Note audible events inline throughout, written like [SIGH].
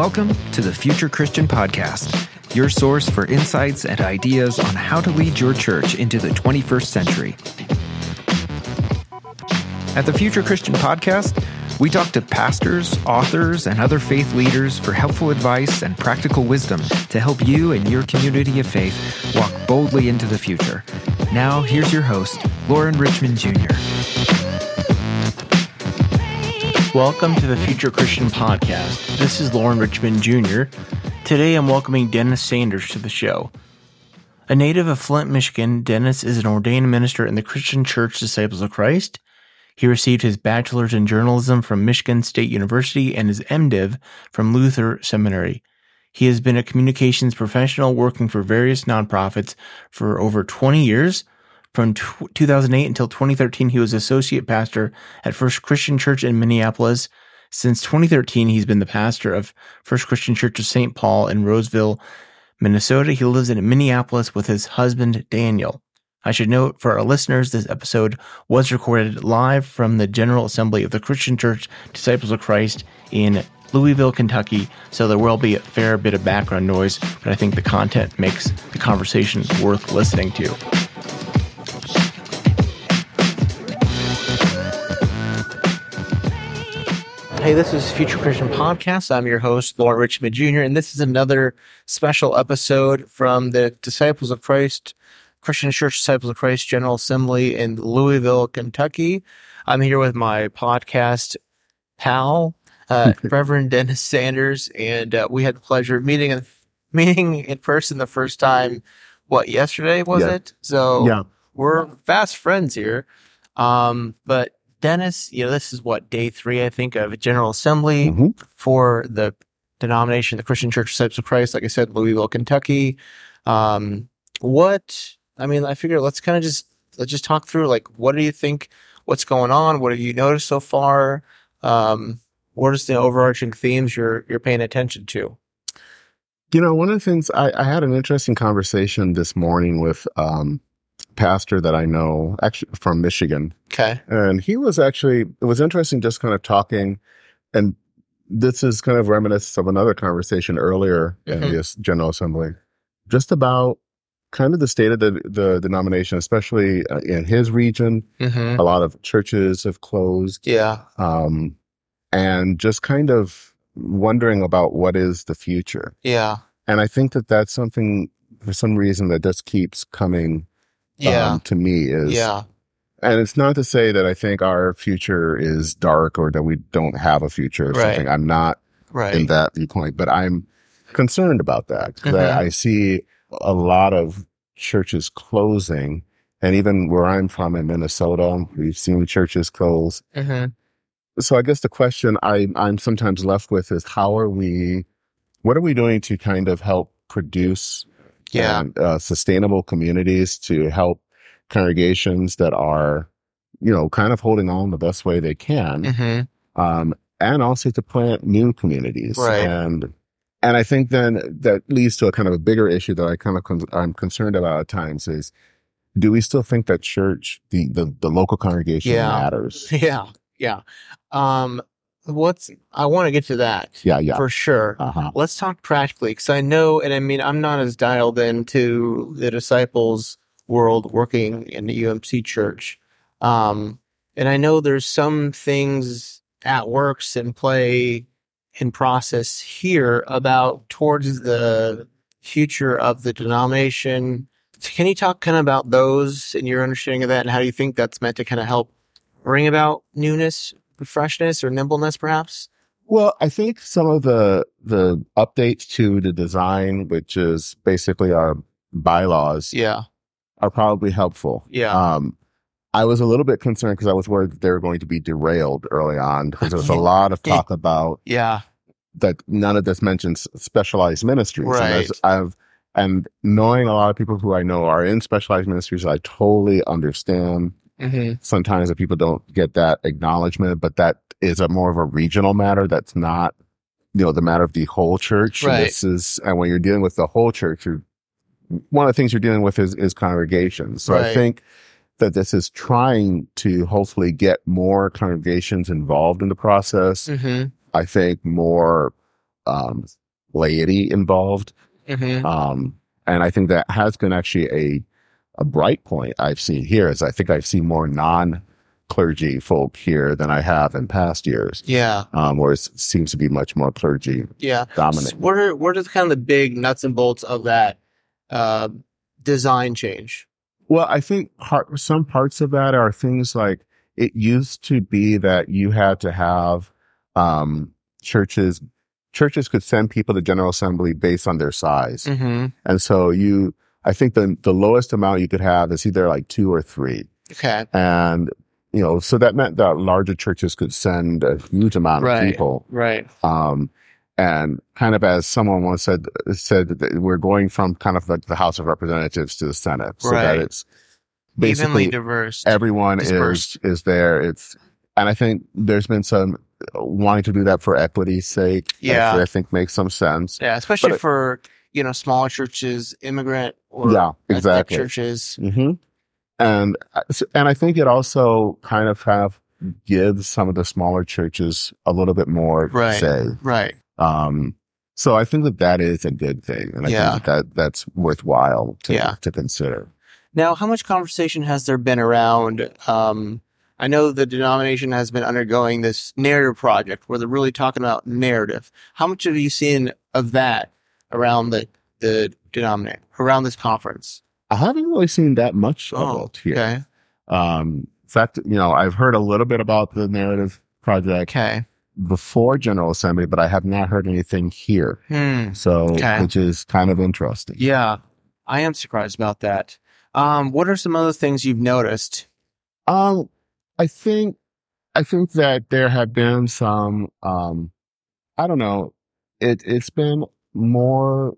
Welcome to the Future Christian Podcast, your source for insights and ideas on how to lead your church into the 21st century. At the Future Christian Podcast, we talk to pastors, authors, and other faith leaders for helpful advice and practical wisdom to help you and your community of faith walk boldly into the future. Now, here's your host, Loren Richmond Jr. Welcome to the Future Christian Podcast. This is Loren Richmond Jr. Today I'm welcoming Dennis Sanders to the show. A native of Flint, Michigan, Dennis is an ordained minister in the Christian Church Disciples of Christ. He received his bachelor's in journalism from Michigan State University and his MDiv from Luther Seminary. He has been a communications professional working for various nonprofits for over 20 years from t- 2008 until 2013, he was associate pastor at First Christian Church in Minneapolis. Since 2013, he's been the pastor of First Christian Church of St. Paul in Roseville, Minnesota. He lives in Minneapolis with his husband, Daniel. I should note for our listeners, this episode was recorded live from the General Assembly of the Christian Church Disciples of Christ in Louisville, Kentucky, so there will be a fair bit of background noise, but I think the content makes the conversation worth listening to. Hey, this is Future Christian Podcast. I'm your host, Loren Richmond Jr., and this is another special episode from the Disciples of Christ, Christian Church Disciples of Christ General Assembly in Louisville, Kentucky. I'm here with my podcast pal, uh, [LAUGHS] Reverend Dennis Sanders, and uh, we had the pleasure of meeting, meeting in person the first time, what, yesterday was Yeah. it? So Yeah. we're fast friends here. Um, but Dennis, you know, this is what day three, I think, of a General Assembly Mhm. for the denomination, the Christian Church Disciples of Christ. Like I said, Louisville, Kentucky. Um, what? I mean, I figure let's kind of just let's just talk through like what do you think? What's going on? What have you noticed so far? Um, what is the overarching themes you're you're paying attention to? You know, one of the things I, I had an interesting conversation this morning with um pastor that I know actually from Michigan. Okay. And he was actually it was interesting just kind of talking and this is kind of reminiscent of another conversation earlier in Mhm. this General Assembly, just about kind of the state of the, the denomination, especially uh, in his region. Mm-hmm. A lot of churches have closed. Yeah. Um, and just kind of wondering about what is the future. Yeah. And I think that that's something for some reason that just keeps coming Yeah. um, to me is, yeah. and it's not to say that I think our future is dark or that we don't have a future or Right. something. I'm not Right. in that viewpoint, but I'm concerned about that 'cause Mhm. I, I see a lot of churches closing. And even where I'm from in Minnesota, we've seen churches close. mm-hmm. So I guess the question I, I'm sometimes left with is how are we, what are we doing to kind of help produce Yeah. and, uh, sustainable communities to help congregations that are, you know, kind of holding on the best way they can, Mm-hmm. um, and also to plant new communities. Right. And and I think then that leads to a kind of a bigger issue that I kind of con- I'm concerned about at times is, do we still think that church, the the, the local congregation Yeah. matters? [LAUGHS] Yeah, yeah. Um, what's I want to get to that Yeah, yeah. for sure. Uh huh. Let's talk practically because I know, and I mean, I'm not as dialed into the disciples world working in the UMC church. Um, and I know there's some things at works and play in process here about towards the future of the denomination. Can you talk kind of about those and your understanding of that and how you think that's meant to kind of help bring about newness, freshness, or nimbleness, perhaps? Well, I think some of the the updates to the design, which is basically our bylaws, Yeah, are probably helpful. yeah, Um, I was a little bit concerned because I was worried that they were going to be derailed early on because there was a [LAUGHS] lot of talk about yeah, that none of this mentions specialized ministries. And Right. as I've and knowing a lot of people who I know are in specialized ministries, I totally understand hmm sometimes that people don't get that acknowledgement, but that is a more of a regional matter. That's not, you know, the matter of the whole church. Right. This is, and when you're dealing with the whole church, you're, one of the things you're dealing with is, is congregations. So Right. I think that this is trying to hopefully get more congregations involved in the process. hmm I think more um, laity involved. Mm-hmm. Um, and I think that has been actually a, a bright point I've seen here is I think I've seen more non clergy folk here than I have in past years. Yeah. Um, where it seems to be much more clergy Yeah. dominant. So what are what are the kind of the big nuts and bolts of that uh, design change? Well, I think part, some parts of that are things like it used to be that you had to have um, churches. Churches could send people to General Assembly based on their size, Mm-hmm. and so you. I think the the lowest amount you could have is either like two or three, Okay. and you know, so that meant that larger churches could send a huge amount Right. of people. Right. Um, and kind of as someone once said, said that we're going from kind of like the House of Representatives to the Senate, so that Right. it's Evenly basically diverse. everyone is dispersed. is there. It's and I think there's been some wanting to do that for equity's sake. Yeah. I think makes some sense. yeah, especially but it- for you know smaller churches, immigrant or Yeah, exactly. churches. hmm And and I think it also kind of have gives some of the smaller churches a little bit more Right. say. Right. Um, so I think that that is a good thing, and I Yeah. think that, that that's worthwhile to Yeah. to consider. Now, how much conversation has there been around? Um, I know the denomination has been undergoing this narrative project where they're really talking about narrative. How much have you seen of that around the the denominator around this conference? I haven't really seen that much Oh, it here. Okay. Um, in fact, you know, I've heard a little bit about the narrative project Okay. before General Assembly, but I have not heard anything here. Hmm. So, Okay. which is kind of interesting. Yeah, I am surprised about that. Um, what are some other things you've noticed? Um, I think, I think that there have been some, um, I don't know, it, it's been more,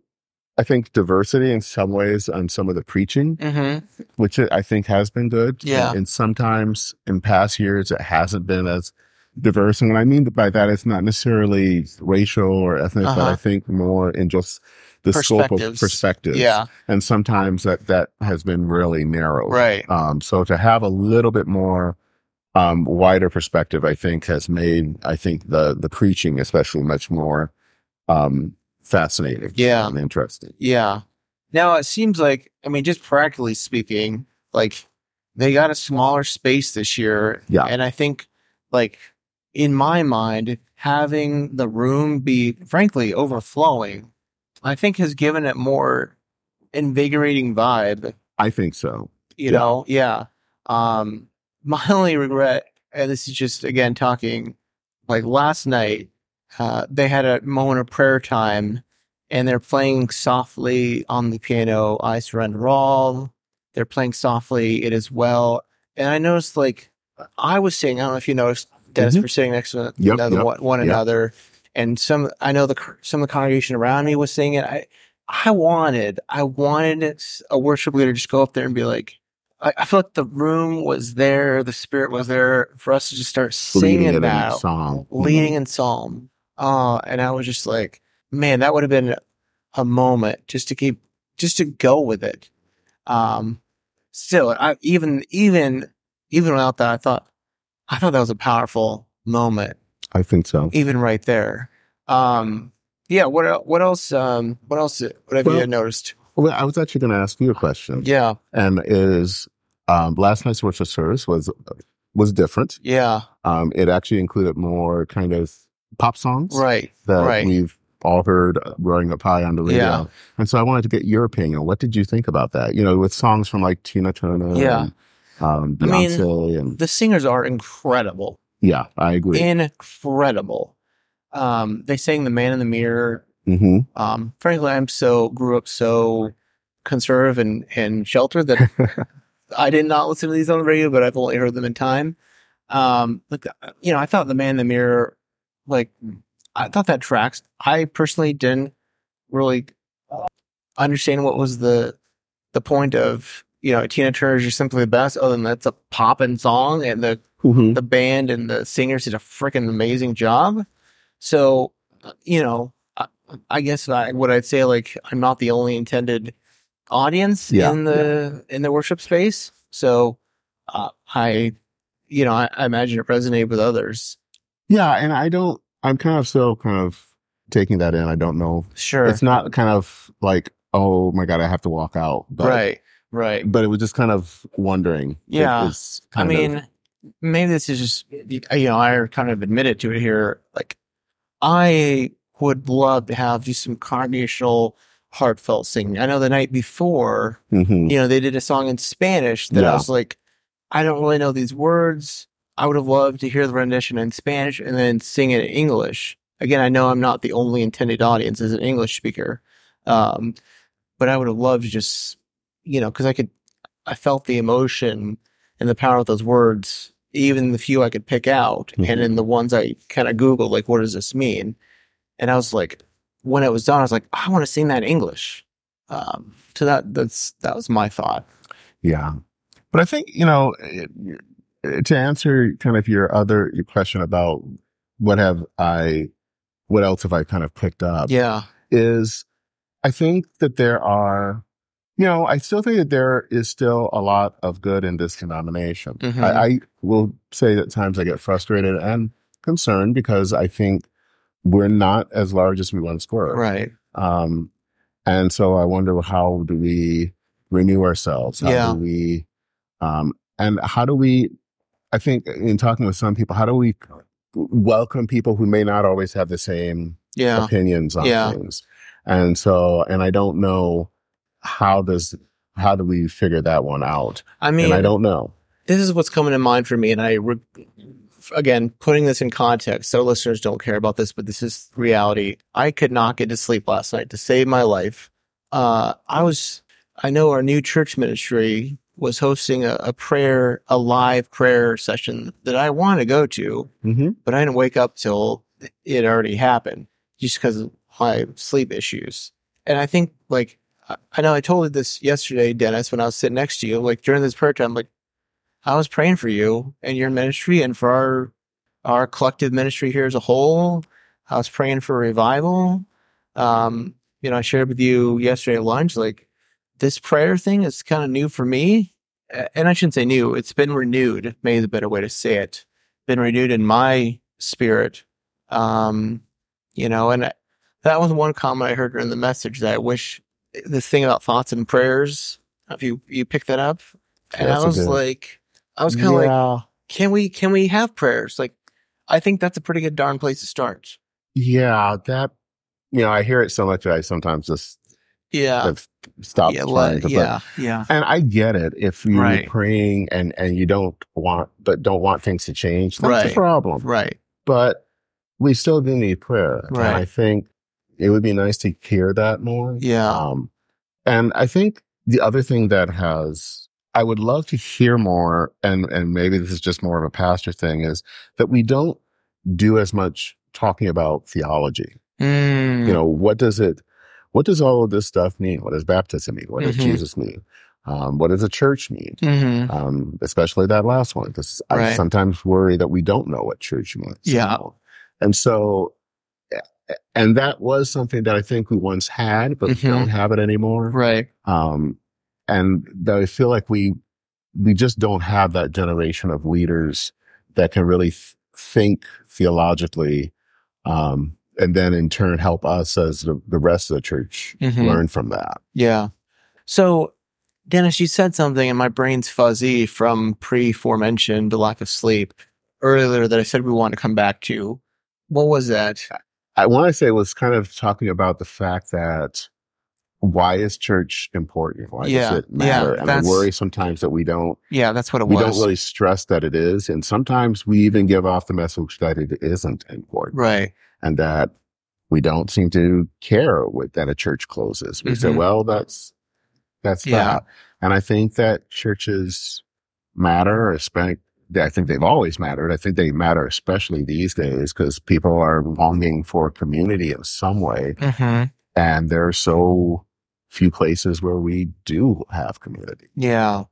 I think diversity in some ways on some of the preaching, Mm-hmm. which I think has been good. Yeah. And, and sometimes in past years, it hasn't been as diverse. And what I mean by that is not necessarily racial or ethnic, but Uh-huh. I think more in just the scope of perspectives. Yeah. And sometimes that, that has been really narrow. Right. Um, so to have a little bit more, um, wider perspective, I think has made, I think the, the preaching especially much more, um, fascinating. Yeah. And interesting. Yeah. Now it seems like, I mean, just practically speaking, like they got a smaller space this year. Yeah. And I think, like, in my mind, having the room be frankly overflowing, I think has given it more invigorating vibe. I think so. You Yeah. know, yeah. Um, my [LAUGHS] only regret, and this is just again talking, like last night, uh, they had a moment of prayer time, and they're playing softly on the piano. I surrender all. They're playing softly. It is well, and I noticed like I was singing. I don't know if you noticed, Dennis, Mhm. we're sitting next to Yep, another yep, one, one yep. another, and some. I know the some of the congregation around me was singing. it. I I wanted, I wanted a worship leader to just go up there and be like, I, I feel like the room was there, the spirit was there for us to just start Leading singing in that, song. leading in psalm. Uh, and I was just like, man, that would have been a moment just to keep, just to go with it. Um, still, I even, even, even without that, I thought, I thought that was a powerful moment I think so. even right there. Um, yeah. What what else? Um, what else? What have Well- you noticed? Well, I was actually going to ask you a question. Yeah, And is, um, last night's worship service was, was different. yeah, Um, it actually included more kind of pop songs right, that right. we've all heard growing up high on the radio. Yeah. And so I wanted to get your opinion. What did you think about that? You know, with songs from like Tina Turner Yeah. and um, I mean, and the singers are incredible, yeah, I agree. incredible. Um, they sang "The Man in the Mirror." hmm Um, frankly, I'm so grew up so conservative and and sheltered that [LAUGHS] I did not listen to these on the radio, but I've only heard them in time. Um, like you know, I thought "The Man in the Mirror," like I thought that tracks. I personally didn't really understand what was the the point of you know Tina Turner's "You're Simply the Best." Other than that's a poppin' song, and the hmm the band and the singers did a freaking amazing job. So, uh, you know, I, I guess I, what I'd say, like, I'm not the only intended audience Yeah, in the in the worship space. So, uh, I, you know, I, I imagine it resonated with others. Yeah. And I don't, I'm kind of still kind of taking that in. I don't know. Sure. It's not kind of like, oh my God, I have to walk out. But, right. Right. But it was just kind of wondering. Yeah. I kind of- mean, maybe this is just, you know, I kind of admitted to it here. Like, I would love to have just some congregational, heartfelt singing. I know the night before, Mhm. you know, they did a song in Spanish that I was like, I don't really know these words. I would have loved to hear the rendition in Spanish and then sing it in English. Again, I know I'm not the only intended audience as an English speaker. Um, but I would have loved to just, you know, cause I could, I felt the emotion and the power of those words, even the few I could pick out. Mhm. And then the ones I kind of Googled, like, what does this mean? And I was like, when it was done, I was like, I want to sing that in English. Um, so that, that's, that was my thought. Yeah. But I think, you know, to answer kind of your other your question about what have I, what else have I kind of picked up Yeah. is I think that there are, you know, I still think that there is still a lot of good in this denomination. Mhm. I, I will say that times I get frustrated and concerned because I think we're not as large as we once were. Right. Um, and so I wonder how do we renew ourselves? How Yeah. do we, um, and how do we, I think in talking with some people, how do we welcome people who may not always have the same Yeah. opinions on Yeah. things? And so, and I don't know how does, how do we figure that one out? I mean, and I don't know. this is what's coming to mind for me. And I, re- again, putting this in context, so listeners don't care about this, but this is reality. I could not get to sleep last night to save my life. Uh, I was, I know our new church ministry was hosting a, a prayer, a live prayer session that I want to go to, Mm-hmm. but I didn't wake up till it already happened just because of my sleep issues. And I think like, I- know I told you this yesterday, Dennis, when I was sitting next to you, like during this prayer time, like I was praying for you and your ministry and for our, our collective ministry here as a whole. I was praying for revival. Um, you know, I shared with you yesterday at lunch, like this prayer thing is kind of new for me. And I shouldn't say new, it's been renewed, maybe the better way to say it. Been renewed in my spirit. Um, you know, and I- that was one comment I heard during the message that I wish this thing about thoughts and prayers. If you you picked that up, and That's I was good- like, I was kind of like, can we can we have prayers? Like, I think that's a pretty good darn place to start. yeah, that, you know, I hear it so much that I sometimes just Yeah, have stopped yeah, trying to, yeah, yeah, And I get it. If you're Right. praying and, and you don't want, but don't want things to change, that's Right. a problem. right, But we still do need prayer. And Right. I think it would be nice to hear that more. yeah, Um, and I think the other thing that has, I would love to hear more, and, and maybe this is just more of a pastor thing, is that we don't do as much talking about theology. Mm, You know, what does it, what does all of this stuff mean? What does baptism mean? What does Mhm. Jesus mean? Um, what does a church mean? mhm, um, especially that last one, because I Right. sometimes worry that we don't know what church means. Yeah. And so, and that was something that I think we once had, but Mhm. we don't have it anymore. right, Um, and that I feel like we, we just don't have that generation of leaders that can really th- think theologically, um, and then in turn help us as the, the rest of the church Mhm. learn from that. yeah. So, Dennis, you said something, and my brain's fuzzy from pre-forementioned the lack of sleep earlier that I said we want to come back to. What was that? I want to say was kind of talking about the fact that why is church important? Why Yeah, does it matter? yeah, and I worry sometimes that we don't Yeah, that's what it we was. don't really stress that it is, and sometimes we even give off the message that it isn't important, right. And that we don't seem to care with, that a church closes. We say, Mhm. well, that's that's Yeah. that, and I think that churches matter, especially. I think they've always mattered. I think they matter especially these days because people are longing for community in some way. Mm-hmm. And there are so few places where we do have community. Yeah.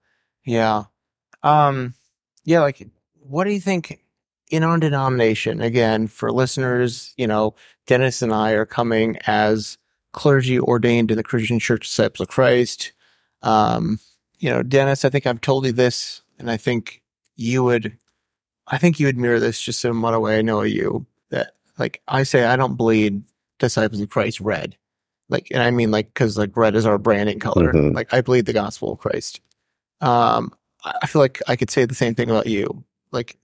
Yeah. Um, yeah, like, what do you think in our denomination? Again, for listeners, you know, Dennis and I are coming as clergy ordained in the Christian Church Disciples of Christ. Um, you know, Dennis, I think I've told you this, and I think you would, I think you would mirror this just in what way I know you that, like, I say I don't bleed disciples of Christ red, Like, and I mean, like, cause like red is our branding color. Mhm. Like, I believe the gospel of Christ. Um, I feel like I could say the same thing about you. Like,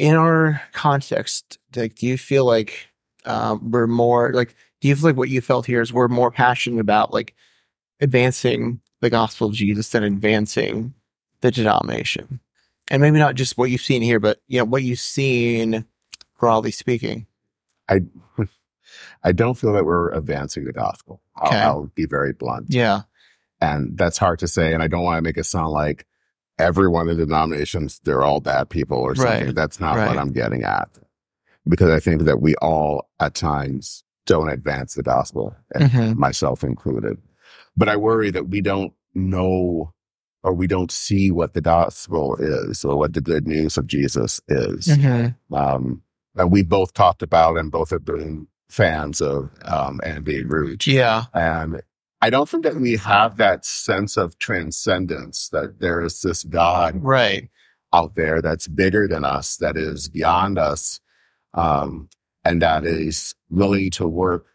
in our context, like, do you feel like, um, we're more, like, do you feel like what you felt here is we're more passionate about, like, advancing the gospel of Jesus than advancing the denomination? And maybe not just what you've seen here, but, you know, what you've seen broadly speaking. I [LAUGHS] I don't feel that we're advancing the gospel. I'll, Okay. I'll be very blunt. Yeah. And that's hard to say. And I don't want to make it sound like everyone in the denominations, they're all bad people or something. Right. That's not Right. what I'm getting at. Because I think that we all at times don't advance the gospel, Mhm. myself included. But I worry that we don't know or we don't see what the gospel is or what the good news of Jesus is. Mm-hmm. Um, and we both talked about and both have been fans of um, Andy Root. Yeah. And I don't think that we have that sense of transcendence that there is this God Right. out there that's bigger than us, that is beyond us, um, and that is willing to work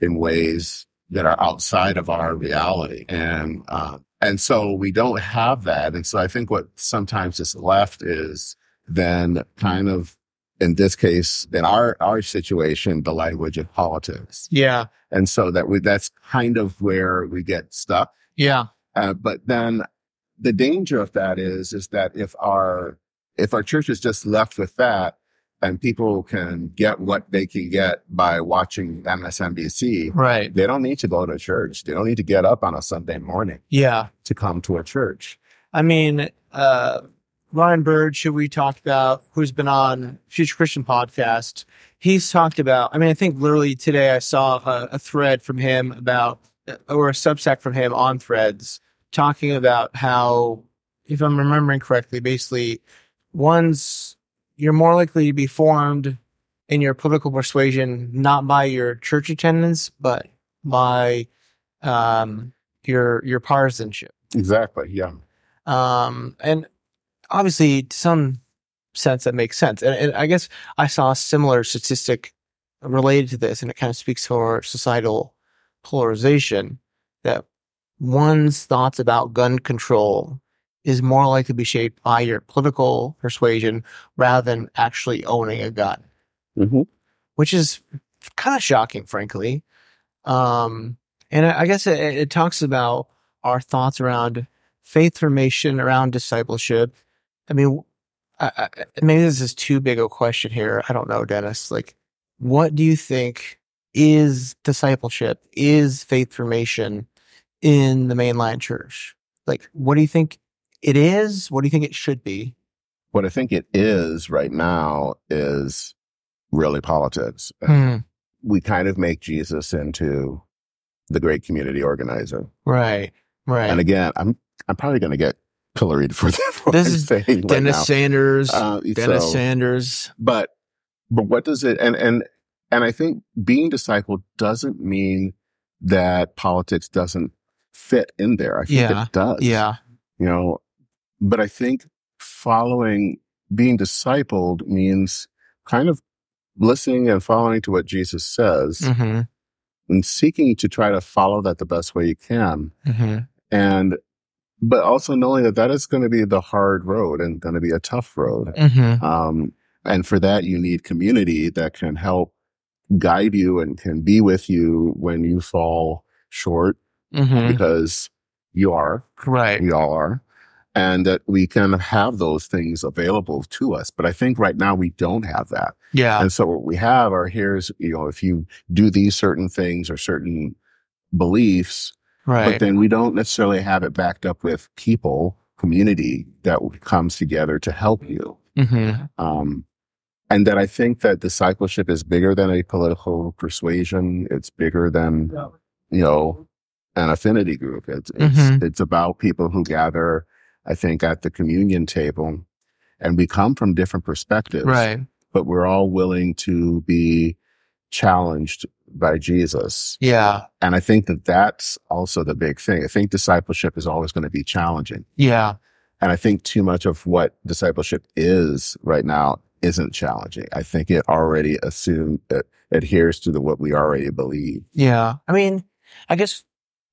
in ways that are outside of our reality. And uh, and so we don't have that. And so I think what sometimes is left is then kind of in this case, in our our situation, the language of politics. Yeah. And so that we that's kind of where we get stuck. Yeah. Uh, but then the danger of that is, is that if our, if our church is just left with that and people can get what they can get by watching MSNBC, Right. they don't need to go to church. They don't need to get up on a Sunday morning Yeah. to come to a church. I mean, uh, Ryan Burge, who we talked about, who's been on Future Christian podcast, he's talked about. I mean, I think literally today I saw a, a thread from him about, or a substack from him on Threads, talking about how, if I'm remembering correctly, basically, one's you're more likely to be formed in your political persuasion not by your church attendance, but by um, your your partisanship. Exactly. Yeah. Um, and obviously, to some sense, that makes sense. And, and I guess I saw a similar statistic related to this, and it kind of speaks to our societal polarization that one's thoughts about gun control is more likely to be shaped by your political persuasion rather than actually owning a gun, Mm-hmm. which is kind of shocking, frankly. Um, and I, I guess it, it talks about our thoughts around faith formation, around discipleship. I mean, I, I, maybe this is too big a question here. I don't know, Dennis. Like, what do you think is discipleship? Is faith formation in the mainline church? Like, what do you think it is? What do you think it should be? What I think it is right now is really politics. Hmm. We kind of make Jesus into the great community organizer. Right. Right. And again, I'm I'm probably going to get pilloried for [LAUGHS] this. what This is saying right Dennis. Sanders. Uh, Dennis so- Sanders. but but what does it and and and I think being discipled doesn't mean that politics doesn't fit in there. I think Yeah. it does. Yeah. You know, but I think following being discipled means kind of listening and following to what Jesus says Mm-hmm. and seeking to try to follow that the best way you can. Mm-hmm. And but also knowing that that is going to be the hard road and going to be a tough road. Mm-hmm. Um, and for that, you need community that can help guide you and can be with you when you fall short Mm-hmm. because you are, Right. we all are, and that we can have those things available to us. But I think right now we don't have that. Yeah. And so what we have are here's, you know, if you do these certain things or certain beliefs, Right. but then we don't necessarily have it backed up with people, community that comes together to help you. mm-hmm. Um, and that I think that discipleship is bigger than a political persuasion. It's bigger than, you know, an affinity group. It's, it's, Mhm. it's about people who gather, I think, at the communion table and we come from different perspectives, Right. but we're all willing to be challenged by Jesus. Yeah. And I think that that's also the big thing. I think discipleship is always going to be challenging. Yeah. And I think too much of what discipleship is right now isn't challenging. I think it already assumes it adheres to the what we already believe. Yeah. I mean, I guess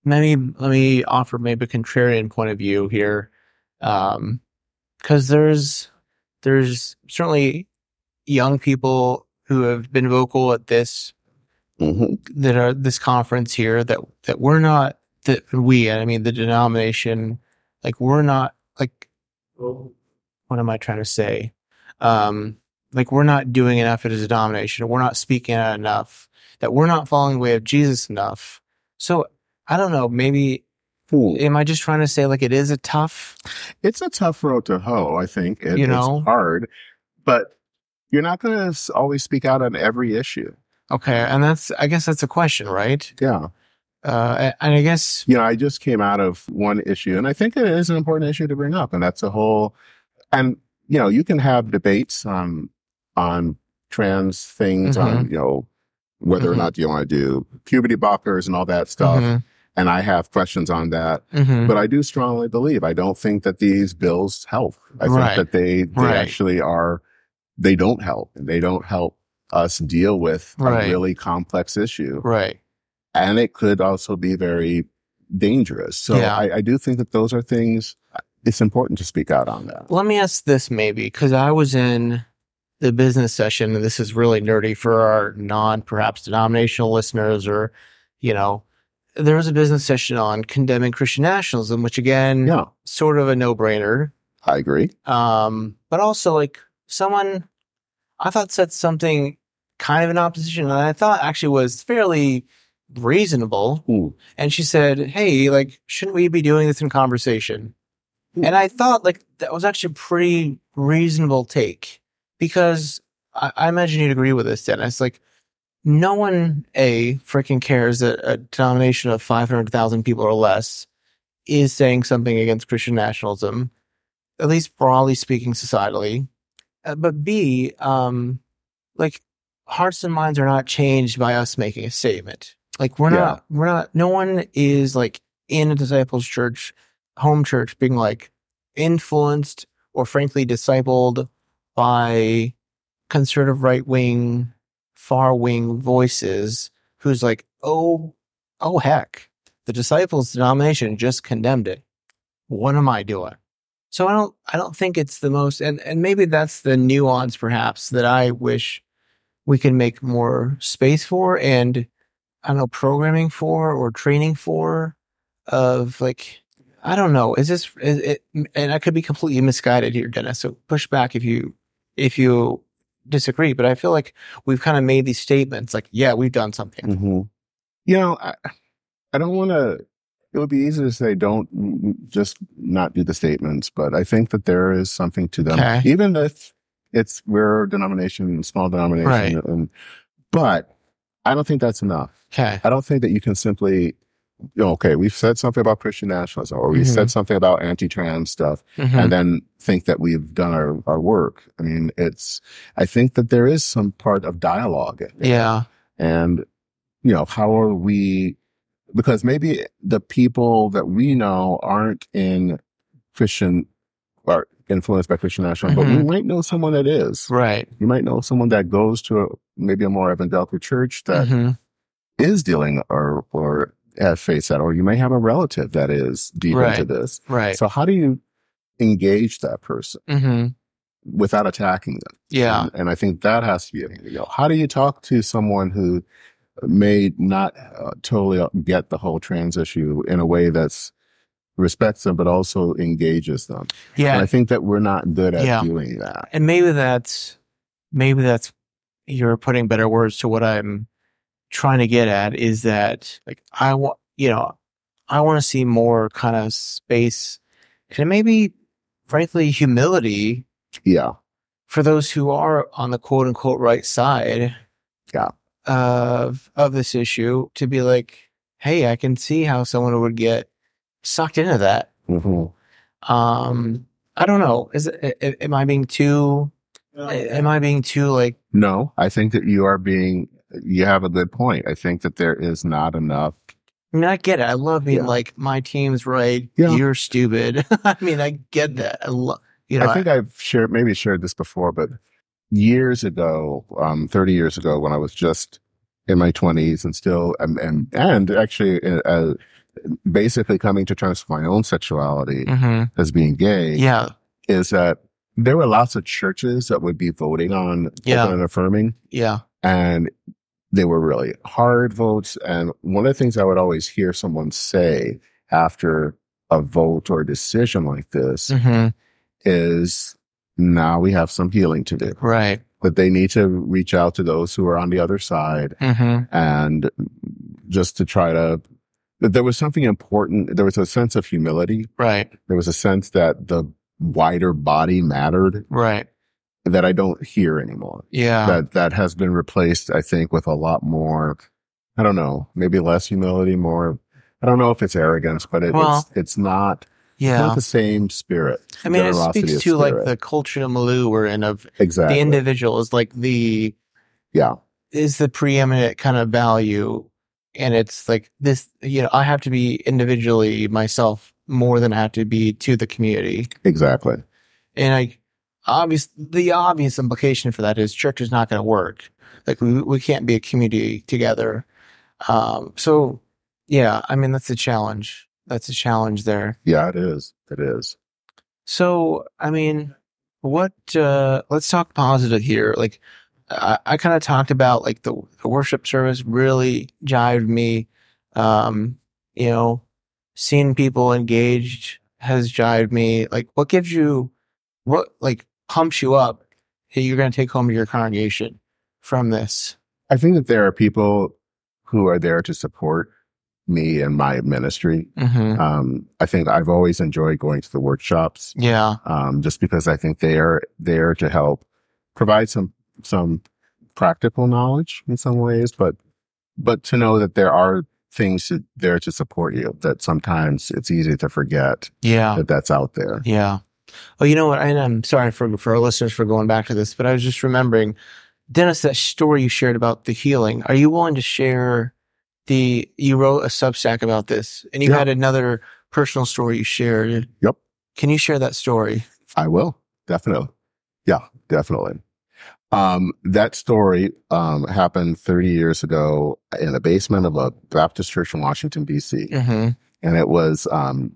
maybe let me offer maybe a contrarian point of view here. Um, cause there's, there's certainly young people who have been vocal at this, hmm that are this conference here that, that we're not, that we, I mean, the denomination, like we're not like, what am I trying to say? Um, like we're not doing enough as a denomination. Or we're not speaking out enough. That we're not following the way of Jesus enough. So I don't know. Maybe am I just trying to say like it is a tough? It's a tough road to hoe. I think it, You know? it's hard, but you're not going to always speak out on every issue. Okay, and that's I guess that's a question, right? Yeah. Uh, and I guess you know, I just came out of one issue and I think it is an important issue to bring up. And that's a whole, and you know, you can have debates on, on trans things on, you know, whether or Mhm. not you want to do puberty blockers and all that stuff. Mhm, And I have questions on that, mhm. but I do strongly believe, I don't think that these bills help. I Right. think that they, they Right. actually are, they don't help and they don't help us deal with Right. a really complex issue right. and it could also be very dangerous. So Yeah. I, I do think that those are things. It's important to speak out on that. Let me ask this maybe because I was in the business session, and this is really nerdy for our non perhaps denominational listeners, or you know, there was a business session on condemning Christian nationalism, which again, Yeah, sort of a no brainer. I agree. Um, but also like someone I thought said something kind of in opposition, and I thought actually was fairly reasonable. Ooh. And she said, Hey, like, shouldn't we be doing this in conversation? And I thought like that was actually a pretty reasonable take because I, I imagine you'd agree with this, Dennis. Like, no one, A, freaking cares that a denomination of 500,000 people or less is saying something against Christian nationalism, at least broadly speaking, societally. Uh, but B, um, like, hearts and minds are not changed by us making a statement. Like, we're Yeah. not, we're not, no one is like in a disciples church, home church, being like influenced or frankly discipled by conservative right wing, far wing voices who's like, oh, oh heck, the disciples denomination just condemned it. What am I doing? So I don't, I don't think it's the most, and, and maybe that's the nuance perhaps that I wish we can make more space for and I don't know, programming for or training for of like, I don't know. Is this, is it, and I could be completely misguided here, Dennis. So push back if you, if you disagree, but I feel like we've kind of made these statements like, yeah, we've done something. hmm You know, I, I don't want to. It would be easy to say don't just not do the statements, but I think that there is something to them, Okay. even if it's we're a denomination, small denomination, Right. and but I don't think that's enough. Okay. I don't think that you can simply, you know, okay, we've said something about Christian nationalism, or we Mhm. said something about anti-trans stuff, Mhm. and then think that we've done our, our work. I mean, it's, I think that there is some part of dialogue. Yeah. And, you know, how are we, because maybe the people that we know aren't in Christian or influenced by Christian nationalism, but we Mhm. might know someone that is. Right. You might know someone that goes to a, maybe a more evangelical church that Mhm. is dealing or, or has faced that, or you may have a relative that is deep Right. into this. Right. So how do you engage that person hmm without attacking them? Yeah. And, and I think that has to be, a you know, how do you talk to someone who may not uh, totally get the whole trans issue in a way that's respects them, but also engages them? And Yeah. I think that we're not good at Yeah. doing that. And maybe that's, maybe that's, you're putting better words to what I'm trying to get at is that like, I want, you know, I want to see more kind of space and maybe frankly humility Yeah. for those who are on the quote unquote right side Yeah. of of this issue to be like, hey, I can see how someone would get sucked into that. hmm Um, I don't know. Is it, am I being too? Am I being too like? No, I think that you are being, you have a good point. I think that there is not enough. I mean, I get it. I love being Yeah. like my team's right. Yeah. You're stupid. [LAUGHS] I mean, I get that. I love. You know, I think I've shared, maybe shared this before, but years ago, um, 30 years ago when I was just in my twenties and still, and, and, and actually, uh, basically coming to terms with my own sexuality hmm as being gay Yeah. is that there were lots of churches that would be voting on Yeah. and affirming Yeah. and they were really hard votes. And one of the things I would always hear someone say after a vote or a decision like this hmm is now we have some healing to do. Right. That they need to reach out to those who are on the other side hmm and just to try to, that there was something important. There was a sense of humility. Right. There was a sense that the wider body mattered Right. that I don't hear anymore. Yeah. That, that has been replaced, I think, with a lot more, I don't know, maybe less humility, more, I don't know if it's arrogance, but it, Well, it's, it's not, it's yeah. not the same spirit. I mean, it speaks of to like the culture of Malou we're in of exactly. the individual is like the yeah. is the preeminent kind of value and it's like this you know i have to be individually myself more than i have to be to the community Exactly. and i obvious the obvious implication for that is church is not going to work like we, we can't be a community together um so yeah i mean that's a challenge that's a challenge there Yeah, it is. It is. So, I mean, what, uh, let's talk positive here. Like, I, I kind of talked about like the, the worship service really jived me. Um, you know, seeing people engaged has jived me. Like, what gives you, what, like, pumps you up that you're going to take home to your congregation from this? I think that there are people who are there to support me and my ministry. Mm-hmm. Um, I think I've always enjoyed going to the workshops, Yeah. um, just because I think they are there to help provide some, some practical knowledge in some ways, but, but to know that there are things to, there to support you that sometimes it's easy to forget Yeah. that that's out there. Yeah. Oh, you know what? And I'm sorry for for our listeners for going back to this, but I was just remembering, Dennis, that story you shared about the healing. Are you willing to share the? You wrote a Substack about this, and you Yeah. had another personal story you shared. Yep. Can you share that story? I will definitely. Yeah, definitely. Um, that story, um, happened 30 years ago in the basement of a Baptist church in Washington, DC. Mm-hmm. And it was, um,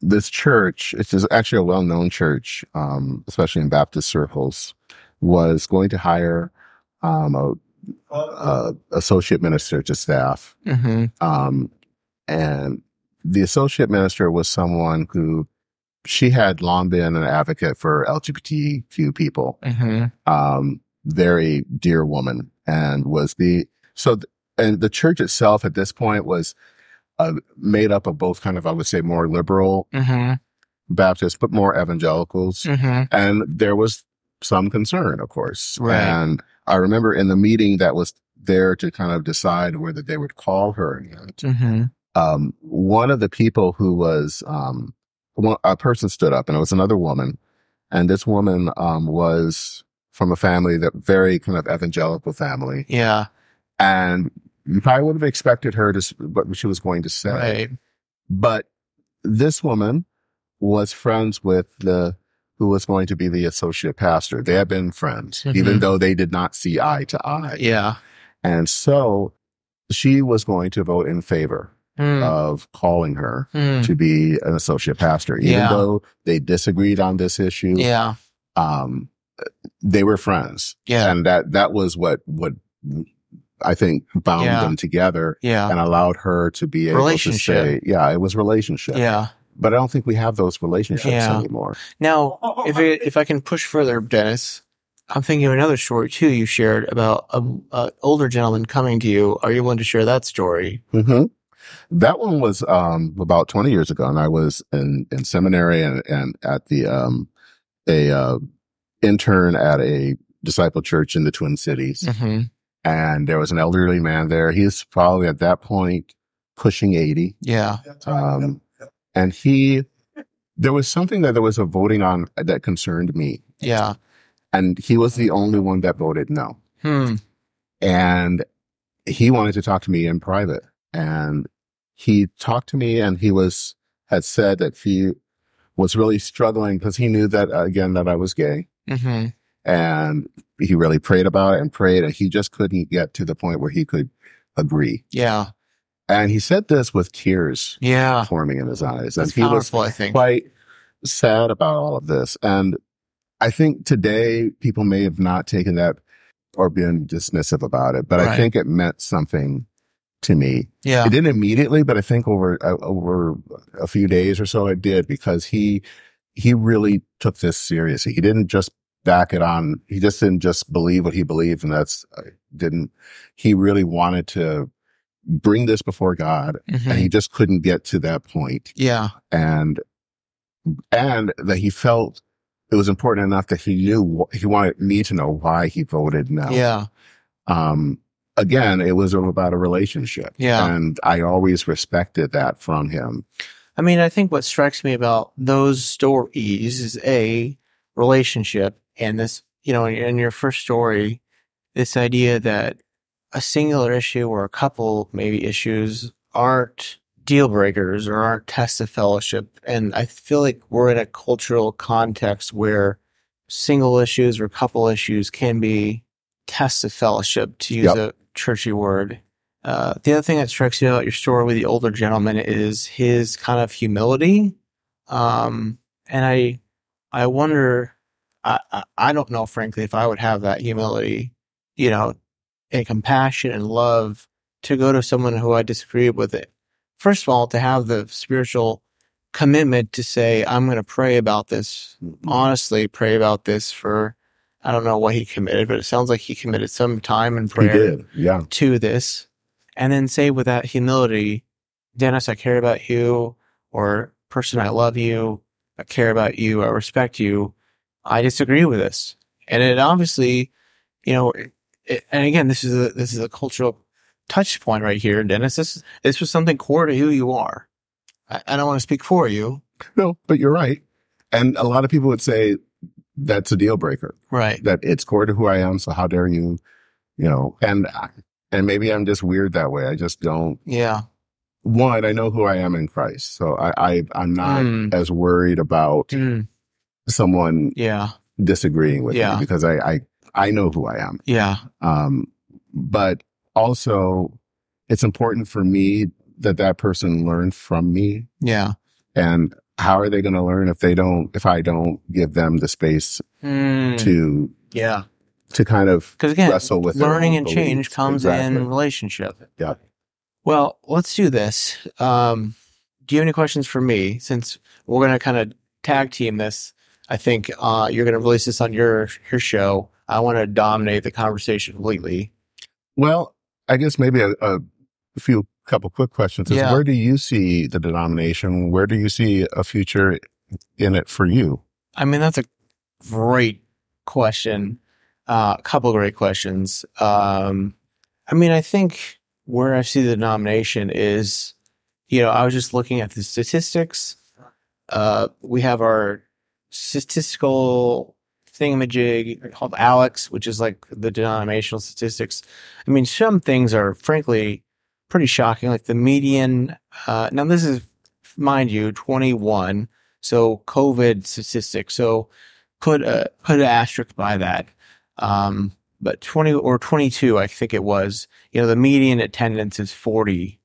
this church, which is actually a well-known church, um, especially in Baptist circles, was going to hire, um, a, a associate minister to staff. Mm-hmm. Um, and the associate minister was someone who she had long been an advocate for LGBTQ people. Mm-hmm. Um, very dear woman and was the, so, th- and the church itself at this point was, uh, made up of both kind of, I would say more liberal Mm-hmm. Baptists, but more evangelicals. Mm-hmm. And there was some concern, of course. Right. And I remember in the meeting that was there to kind of decide whether they would call her or not Mm-hmm. um, one of the people who was, um, one, a person stood up and it was another woman. And this woman, um, was from a family that very kind of evangelical family. Yeah. And you probably would have expected her to, what she was going to say. Right. But this woman was friends with the, who was going to be the associate pastor. They had been friends, Mhm. even though they did not see eye to eye. Yeah. And so she was going to vote in favor Mm. of calling her Mm. to be an associate pastor, even Yeah. though they disagreed on this issue. Yeah. Um, they were friends, Yeah. and that that was what what I think bound Yeah. them together Yeah. and allowed her to be able to Relationship. say, "Yeah, it was relationship." Yeah. but I don't think we have those relationships Yeah. anymore. Now, if it, if I can push further, Dennis, I'm thinking of another story too. You shared about a, a older gentleman coming to you. Are you willing to share that story? hmm That one was um, about 20 years ago, and I was in, in seminary and, and at the um, a uh, intern at a disciple church in the Twin Cities, Mm-hmm. and there was an elderly man there. He's probably at that point pushing 80, Yeah. um, and he there was something that there was a voting on that concerned me, Yeah. and he was the only one that voted no. Hmm. and he wanted to talk to me in private and he talked to me and he was had said that he was really struggling because he knew that again that I was gay Mm-hmm. and he really prayed about it and prayed and he just couldn't get to the point where he could agree. Yeah. And he said this with tears Yeah. forming in his eyes. And That's he was I think. quite sad about all of this. And I think today people may have not taken that or been dismissive about it, but I think it meant something to me. Yeah. It didn't immediately, but I think over uh, over a few days or so it did because he he really took this seriously. He didn't just back it on. He just didn't just believe what he believed, and that's uh, didn't. He really wanted to bring this before God, Mhm. and he just couldn't get to that point. Yeah. And and that he felt it was important enough that he knew he wanted me to know why he voted no. Yeah. Um. Again, it was about a relationship. Yeah. And I always respected that from him. I mean, I think what strikes me about those stories is a relationship and this, you know, in, your first story, this idea that a singular issue or a couple maybe issues aren't deal breakers or aren't tests of fellowship. And I feel like we're in a cultural context where single issues or couple issues can be tests of fellowship, to use Yep. a churchy word. Uh, the other thing that strikes me about your story with the older gentleman is his kind of humility. Um, and I, I wonder, I, I, don't know, frankly, if I would have that humility, you know, and compassion and love to go to someone who I disagree with it. First of all, to have the spiritual commitment to say, I'm going to pray about this, honestly, pray about this for, I don't know what he committed, but it sounds like he committed some time and prayer did. Yeah. to this and then say with that humility, Dennis, I care about you, or person, I love you, I care about you, I respect you. I disagree with this. And it obviously, you know, it, and again, this is a, this is a cultural touch point right here, Dennis. This, this was something core to who you are. I, I don't want to speak for you. No, but you're right. And a lot of people would say that's a deal breaker, Right. that it's core to who I am. So how dare you, you know, and, and maybe I'm just weird that way. I just don't, Yeah. one, I know who I am in Christ. So I, I I'm not Mm. as worried about Mm, someone yeah. disagreeing with Yeah. me because I, I, I know who I am. Yeah. Um, but also it's important for me that that person learn from me Yeah. and how are they going to learn if they don't if i don't give them the space Mm, to yeah. To kind of Because again, wrestle with learning and change comes Exactly. in relationship. Yeah. Well, let's do this. Um, do you have any questions for me? Since we're going to kind of tag team this, I think uh, you're going to release this on your your show. I want to dominate the conversation completely. well i guess maybe a, a few couple quick questions is Yeah. where do you see the denomination where do you see a future in it for you I mean, that's a great question. Uh, a couple of great questions. Um, I mean, I think where I see the denomination is, you know, I was just looking at the statistics. Uh, we have our statistical thingamajig called Alex, which is like the denominational statistics. I mean, some things are frankly pretty shocking. Like the median, uh, now this is, mind you, 21. So COVID statistics. So put a, put an asterisk by that. Um, but 20 or 22, I think it was, you know, the median attendance is 40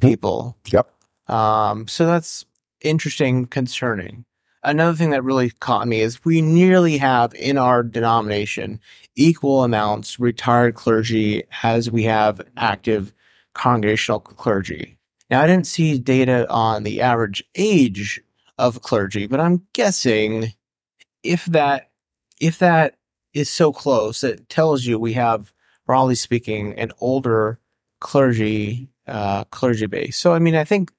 people. yep Um, so that's interesting, concerning. Another thing that really caught me is we nearly have in our denomination equal amounts retired clergy as we have active congregational clergy. Now, I didn't see data on the average age of clergy, but I'm guessing if that if that is so close, it tells you we have, broadly speaking, an older clergy uh, clergy base. So, I mean, I think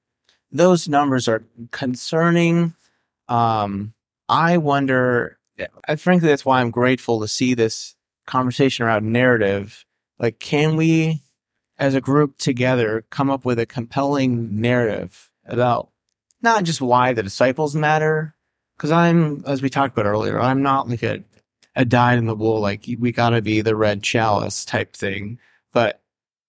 those numbers are concerning. Um, I wonder. I, frankly, that's why I'm grateful to see this conversation around narrative. Like, can we, as a group together, come up with a compelling narrative about not just why the disciples matter? Because I'm, as we talked about earlier, I'm not like a a dyed in the wool, like we got to be the red chalice type thing. But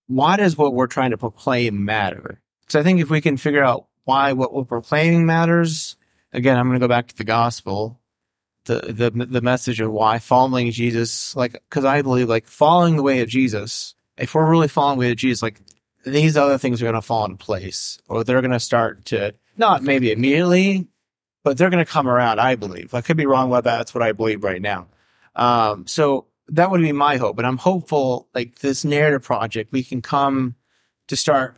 why does what we're trying to proclaim matter? So I think if we can figure out why what we're proclaiming matters, again, I'm going to go back to the gospel. the the the message of why following Jesus, like, because I believe like following the way of Jesus. If we're really following the way of Jesus, like these other things are going to fall in place, or they're going to start to not maybe immediately, but they're going to come around. I believe. I could be wrong about that. That's what I believe right now. Um, so that would be my hope, and I'm hopeful. Like this narrative project, we can come to start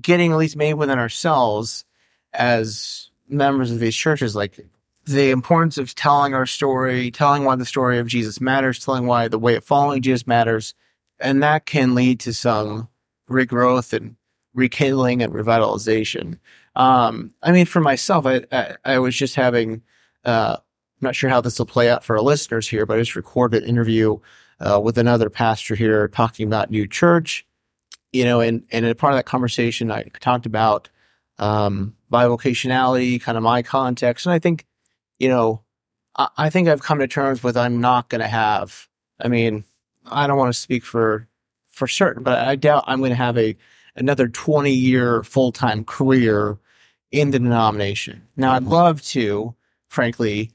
getting at least made within ourselves as members of these churches, like the importance of telling our story, telling why the story of Jesus matters, telling why the way of following Jesus matters, and that can lead to some regrowth and rekindling and revitalization. Um, I mean, for myself, I, I, I was just having, uh, not sure how this will play out for our listeners here, but I just recorded an interview uh, with another pastor here talking about new church, you know, and, and in part of that conversation, I talked about um, bivocationality, kind of my context. And I think, you know, I, I think I've come to terms with I'm not going to have, I mean, I don't want to speak for, for certain, but I doubt I'm going to have a, another 20 year full time career in the denomination. Now I'd love to, frankly,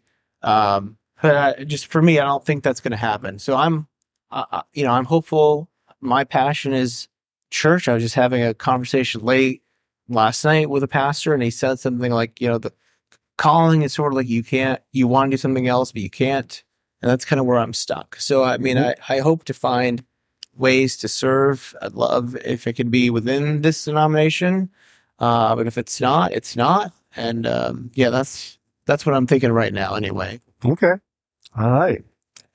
um, but I, just for me, I don't think that's going to happen. So I'm, uh, you know, I'm hopeful. My passion is church. I was just having a conversation late last night with a pastor, and he said something like, you know, the calling is sort of like you can't, you want to do something else, but you can't. And that's kind of where I'm stuck. So, I mean, mm-hmm. I, I hope to find ways to serve. I'd love if it could be within this denomination. Uh, but if it's not, it's not. And um, yeah, that's that's what I'm thinking right now. Anyway. Okay. All right.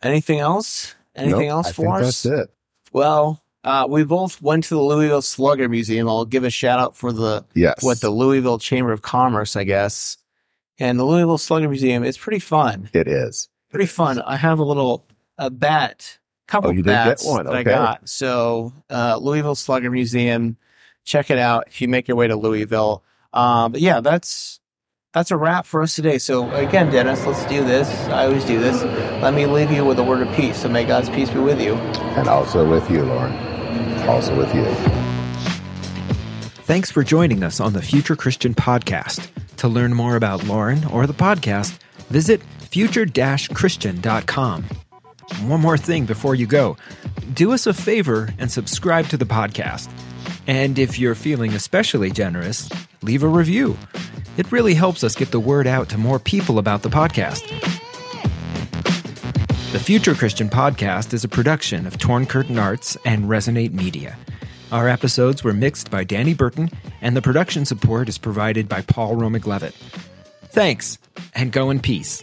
Anything else? Anything nope, else I for us? That's it. Well, uh, we both went to the Louisville Slugger Museum. I'll give a shout out for the yes, what the Louisville Chamber of Commerce, I guess. And the Louisville Slugger Museum is pretty fun. It is pretty fun. I have a little a bat, couple oh, bats one. that I got. So uh, Louisville Slugger Museum, check it out if you make your way to Louisville. Um, but yeah, that's that's a wrap for us today. So again, Dennis, let's do this. I always do this. Let me leave you with a word of peace. So may God's peace be with you, and also with you, Loren also with you. Thanks for joining us on the Future Christian Podcast. To learn more about Loren or the podcast, visit future-christian.com. One more thing before you go. Do us a favor and subscribe to the podcast. And if you're feeling especially generous, leave a review. It really helps us get the word out to more people about the podcast. The Future Christian Podcast is a production of Torn Curtain Arts and Resonate Media. Our episodes were mixed by Danny Burton, and the production support is provided by Paul Romig Levitt. Thanks, and go in peace.